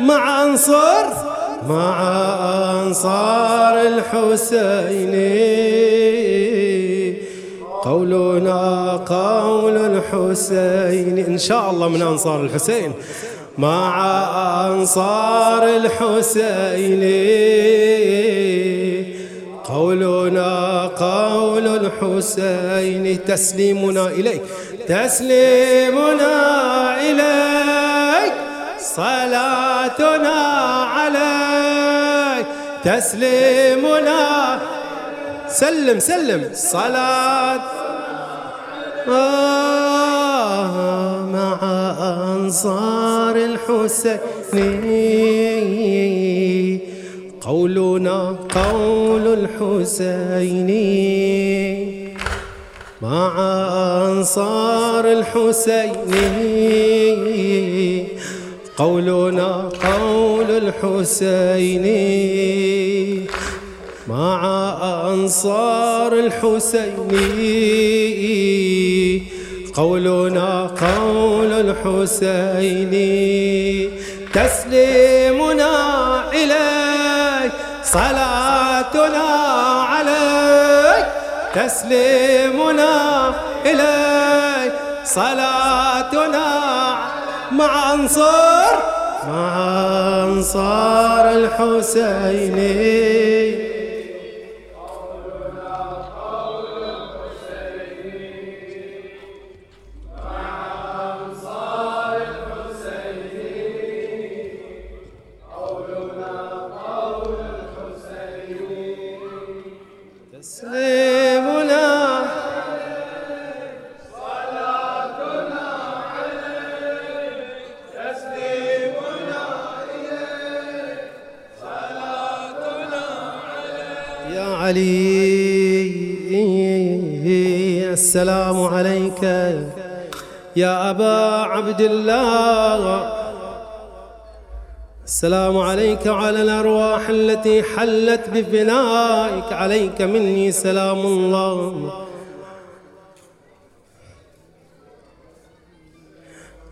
مع أنصار مع أنصار الحسين. قولنا قول الحسين إن شاء الله من أنصار الحسين. مع أنصار الحسين. قولنا قول الحسين تسليمنا إليك تسليمنا صلاتنا عليك. تسليمنا. سلم سلم. صلاة آه مع أنصار الحسين قولنا قول الحسين مع أنصار الحسين قولنا قول الحسين. مع أنصار الحسين. قولنا قول الحسين. تسليمنا إليك صلاتنا عليك. تسليمنا إليك صلاتنا مع أنصار مع أنصار الحسين. علي. السلام عليك يا أبا عبد الله السلام عليك وعلى الأرواح التي حلت بفنائك. عليك مني سلام الله.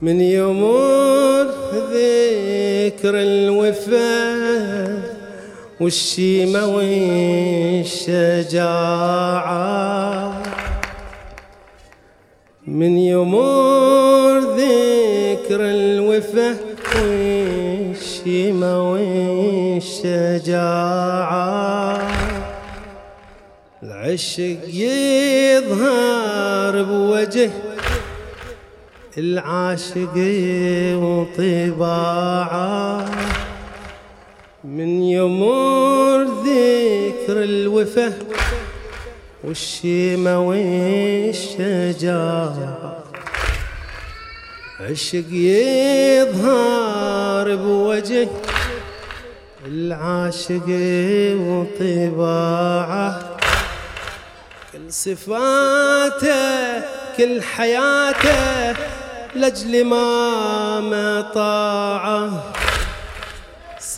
من يمر ذكر الوفاه والشيمة والشجاعة. من يمر ذكر الوفا والشيمة والشجاعة. العشق يظهر بوجه العاشق وطباعه. من يمر ذكر الوفا والشيمة والشجاع عشق يظهر بوجه العاشق وطباعه. كل صفاته كل حياته لجل ما مطاعه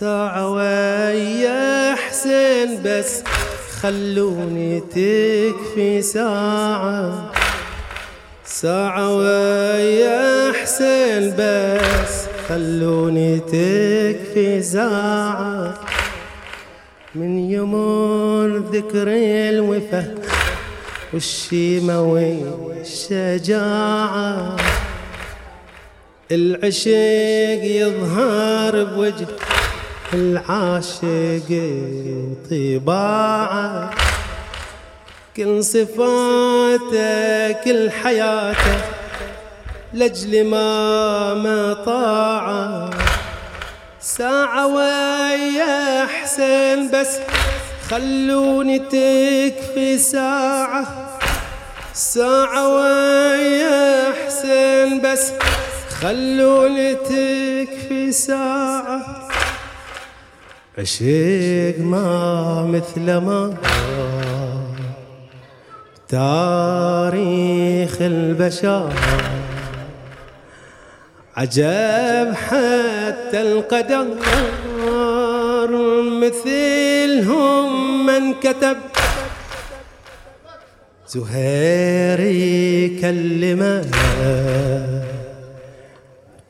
ساعة ويا حسين بس خلوني تكفي ساعة. ساعة ويا حسين بس خلوني تكفي ساعة. من يمر ذكر الوفا والشيمة والشجاعة. العشق يظهر بوجه العاشق طباعه كل صفاته كل حياته لجل ما مطاعه ساعة ويا حسين بس خلوني تكفي ساعة. ساعة ويا حسين بس خلوني تكفي ساعة. عشق ما مثل ما تاريخ البشر. عجب حتى القدر مثلهم من كتب. زهير يكلمه.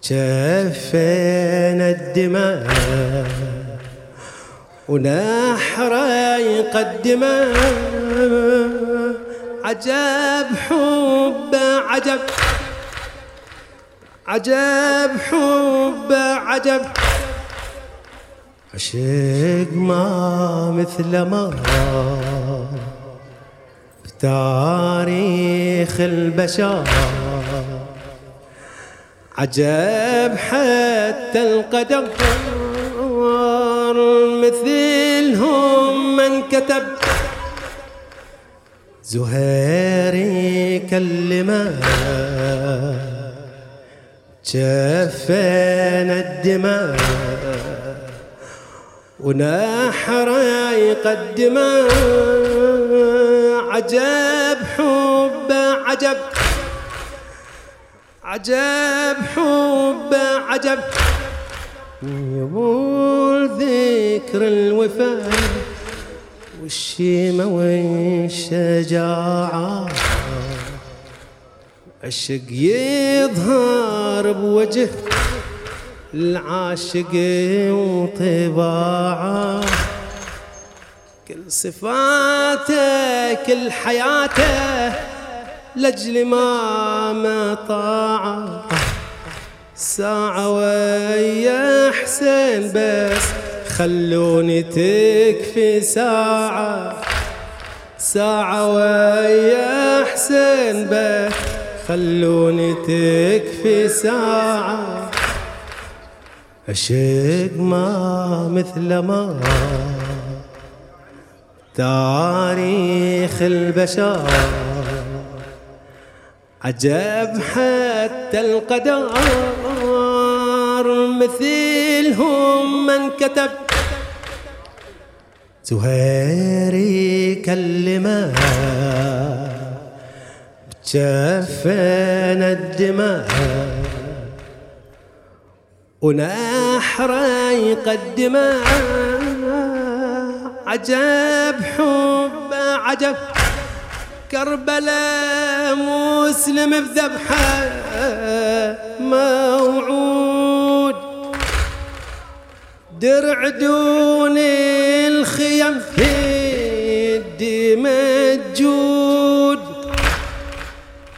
جفينا الدماء. ونحره يقدمه عجب حب عجب. عجب حب عجب. عشق ما مثل ما بتاريخ البشر. عجب حتى القدر. مثلهم من كتب. زهيري كلمه جفينا الدماء ونحره يقدمه. عجب حب عجب عجب حب عجب. يقول ذكر الوفاء والشيمة والشجاعة. عشق يظهر بوجه العاشق وطباعه. كل صفاته كل حياته لجل ما مطاعه ساعة ويا حسين بس خلوني تكفي ساعة. ساعة ويا حسين بس خلوني تكفي ساعة. عشق ما مثل ما تاريخ البشر. عجب حتى القدر. مثلهم من كتب. زهيري كلمة جفنا الدماء. ونحره يقدمه عجب حب عجب. كربلاء مسلم بذبحه. موعود درع دون الخيم في الدمجود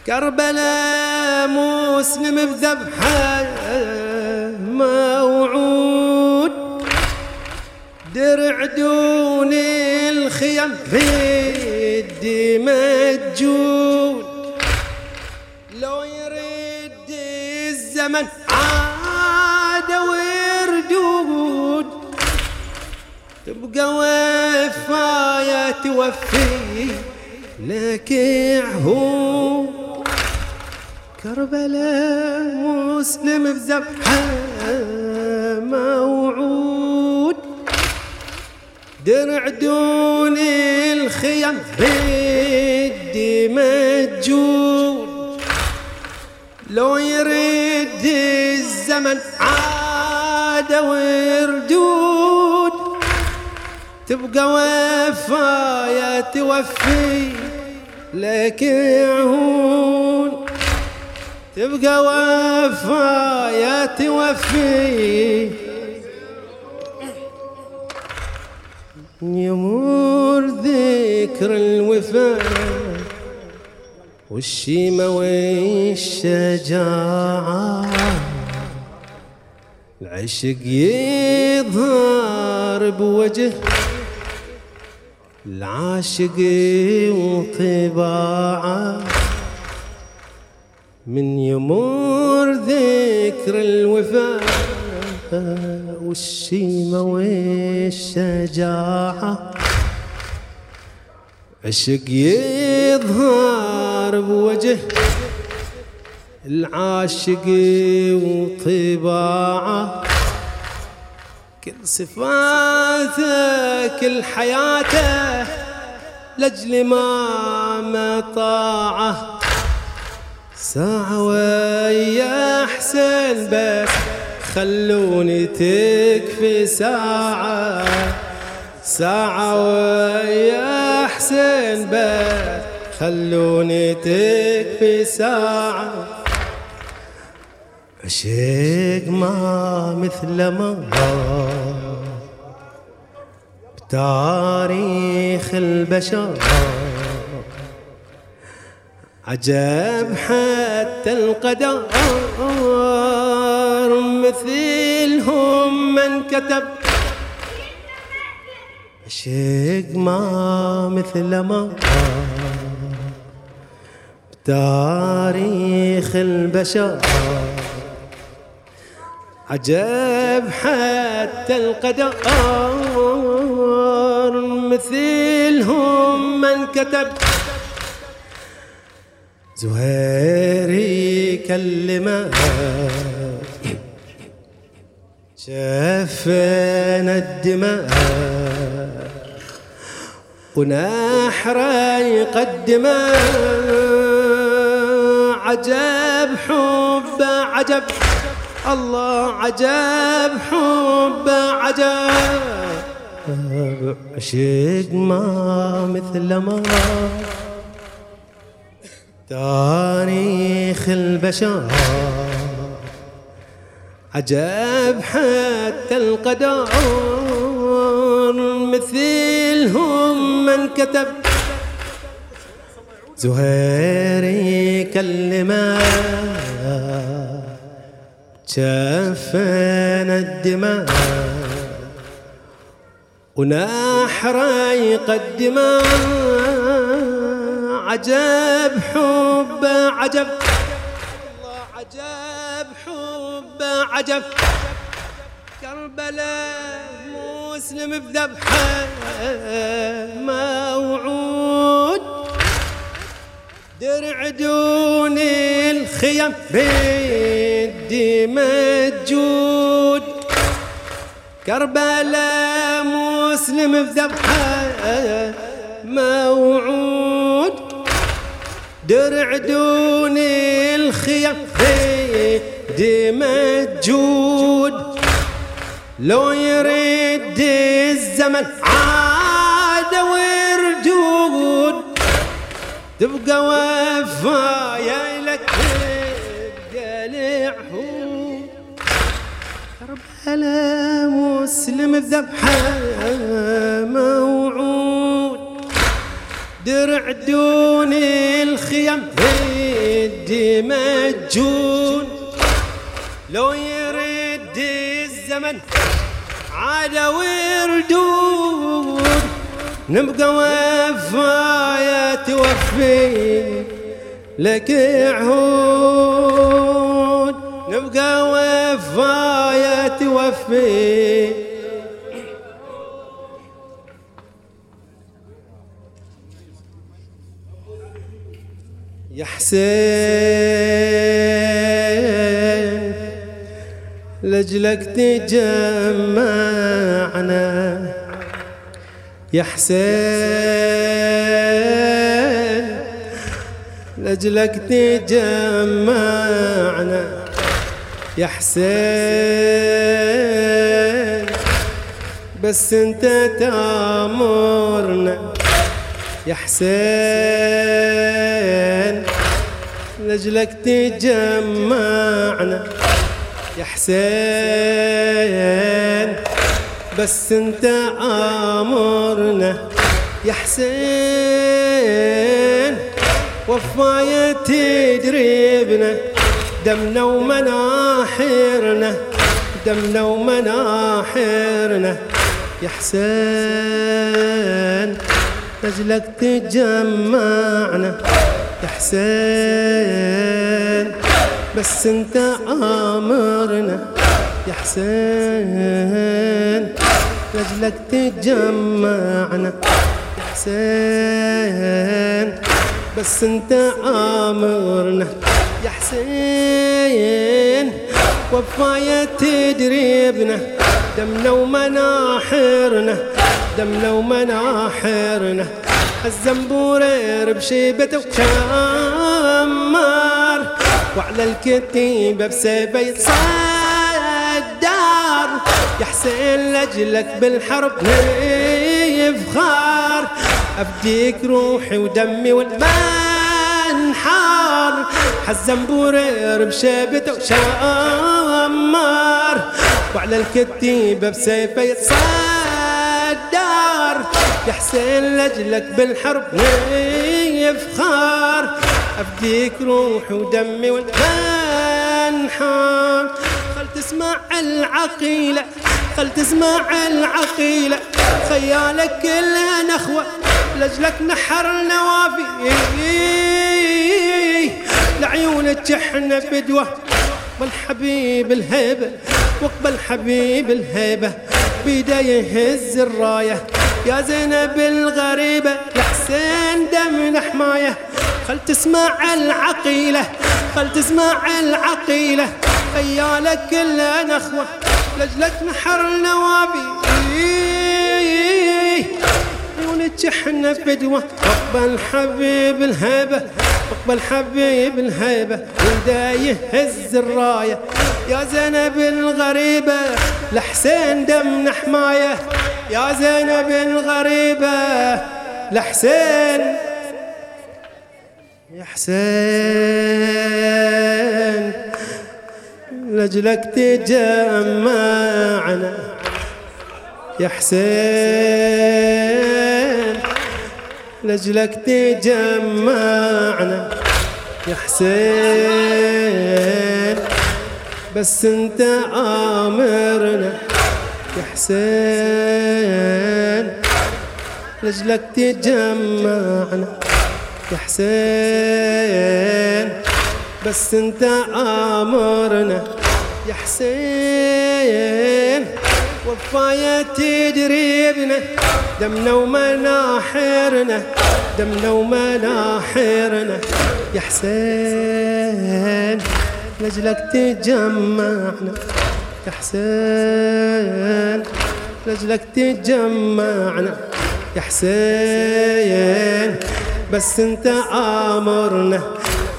كربلاء مسلم بذبحة موعود. درع دون الخيم في الدمجود لو يرد الزمن تبقى وفايا توفي لك عهود كربلاء مسلم بذبحة موعود. درع دون الخيم بدي مجود. لو يرد الزمن عاد وردود تبقى وفايا توفي لك عهود تبقى وفايا توفي. يمر ذكر الوفاء والشيمة والشجاعة. العشق يظهر بوجه العاشق وطباعه. من يمر ذكر الوفاء والشيمة والشجاعة. عشق يظهر بوجه العاشق وطباعه. كل صفاته كل حياته لجل ما مطاعة. ساعة ويا حسين بس خلوني تكفي ساعة. ساعة ويا حسين بس خلوني تكفي ساعة. عشق ما مثل ما بتاريخ البشر. عجب حتى القدر. مثلهم من كتب. عشق ما مثل ما. بتاريخ البشر. عجب حتى القدر. مثلهم من كتب. زهيري كلمة شفنا الدماء. ونحره يقدمه عجب حب عجب. الله عجب حب عجب. عشق ما مثل ما تاريخ البشر. عجب حتى القدر مثلهم من كتب. زهيري كلمه شفنا الدماء. ونحره يقدمه عجب حب عجب. الله عجب حب عجب. كربلاء مسلم بذبحه موعود درع دون الخيم بدي مجود. كربلاء مسلم بذبحه موعود. درع دون الخيم بدي مجود لو يرد الزمن عاد وردود. تبقى وفايا كربلاء مسلم بذبحه موعود. درع دون الخيم بدي مجون لو يرد الزمن عاد وردود نبقى وفايا توفي لك عهود. نبقى وفايا توفي يا حسين لجلك تجمعنا. يا حسين لجلك تجمعنا. يا حسين. بس انت تأمرنا يا حسين. لجلك تجمعنا يا حسين. بس انت أمرنا يا حسين. وفاية تدريبنا دمنا ومناحرنا دمنا ومناحرنا يا حسين لجلك تجمعنا. يا حسين بس انت آمرنا. يا حسين لجلك تجمعنا. يا حسين بس انت آمرنا. يا حسين وفاية تدريبنا دمنا ومناحرنا دمنا ومناحرنا. الزنبورير بشيبته وشمار وعلى الكتيبة بسيبه يتصدر. يا حسين لجلك بالحرب نفخار أفديك روحي ودمي والمان انحار حزنبور بشيبته وشامر وعلى الكتيبة بسيفة يتصدر. يا حسين لجلك بالحرب يفخر أفديك روحي ودمي والأنحار خل تسمع العقيلة خل تسمع العقيلة. خيالك كلها نخوة لجلك نحر النوافي لعيونك إحنا فدوة والحبيب الهيبة؟ وقبل حبيب الهيبة. بيده يهز الراية. يا زينب الغريبة لحسين دم حماية خل تسمع العقيلة خل تسمع العقيلة. خيالك كله نخوة. لجلك نحر النوابي. إحنا فدوة اقبل حبيب الهيبة اقبل حبيب الهيبة. ودا يهز الراية. يا زينب الغريبة لحسين دمنا حماية. يا زينب الغريبة لحسين. يا حسين لجلك تجمعنا. يا حسين. لجلك تجمعنا يا حسين. بس انت امرنا يا حسين. لجلك تجمعنا يا حسين. بس انت امرنا يا حسين. وفاية تدريبنا. دمنا ومناحرنا دمنا ومناحرنا يا حسين لجلك تجمعنا. يا حسين لجلك تجمعنا. يا حسين بس انت آمرنا.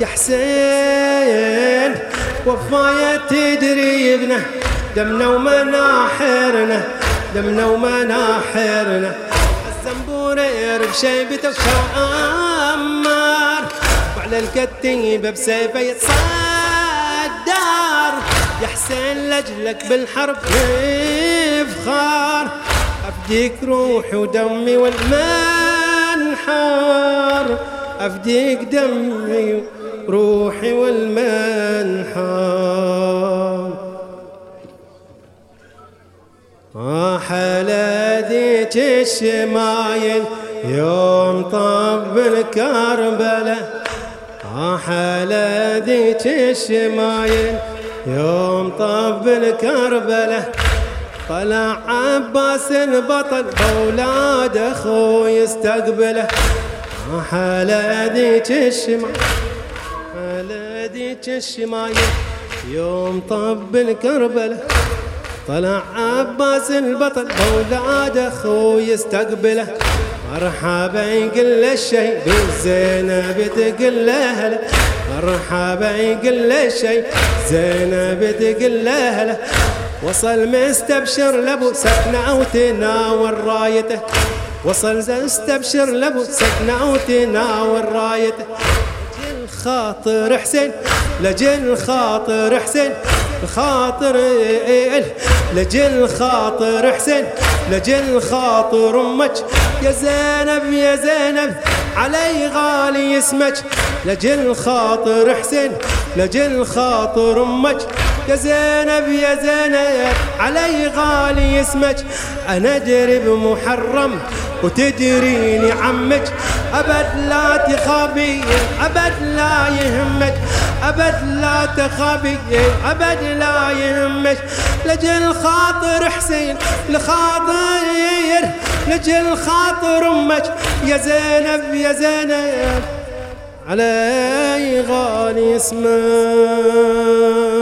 يا حسين وفاية تدريبنا. دمنا ومناحرنا دمنا ومناحرنا الزنبور بشيبته وشامر وعلى الكتيبة بسيفه يتصدر. يا حسين لجلك بالحرب يفخر أفديك روحي ودمي والمنحر أفديك دمي روحي والمنحر الشمايل يوم طب الكربلة على ذيك الشمايل. يوم طب الكربلة طلع عباس البطل بولاد أخوي يستقبله على ذيك الشمايل على ذيك الشمايل. يوم طب الكربلة طلع عباس البطل بولاد أخوي يستقبله. مرحبا يقول له الشي زينب تقول له هلا. مرحبا يقول له الشي زينب تقول له هلا. وصل مستبشر لأبو سكنة وتناول رايته. وصل مستبشر لأبو سكنة وتناول رايته. لجل خاطر حسين لجل خاطر حسين. خاطر لجل خاطر حسين لجل خاطر أمك. يا زينب يا زينب علي غالي اسمك. لجل خاطر حسين لجل خاطر أمك. يا زينب يا زينب علي غالي اسمك. أنا ادري بمحرم وتدريني عمك أبد لا تخافي أبد لا يهمك. أبد لا تخافي أبد لا يهمك. لجل خاطر حسين لخاطر لجل خاطر أمك. يا زينب يا زينب علي غالي اسمك.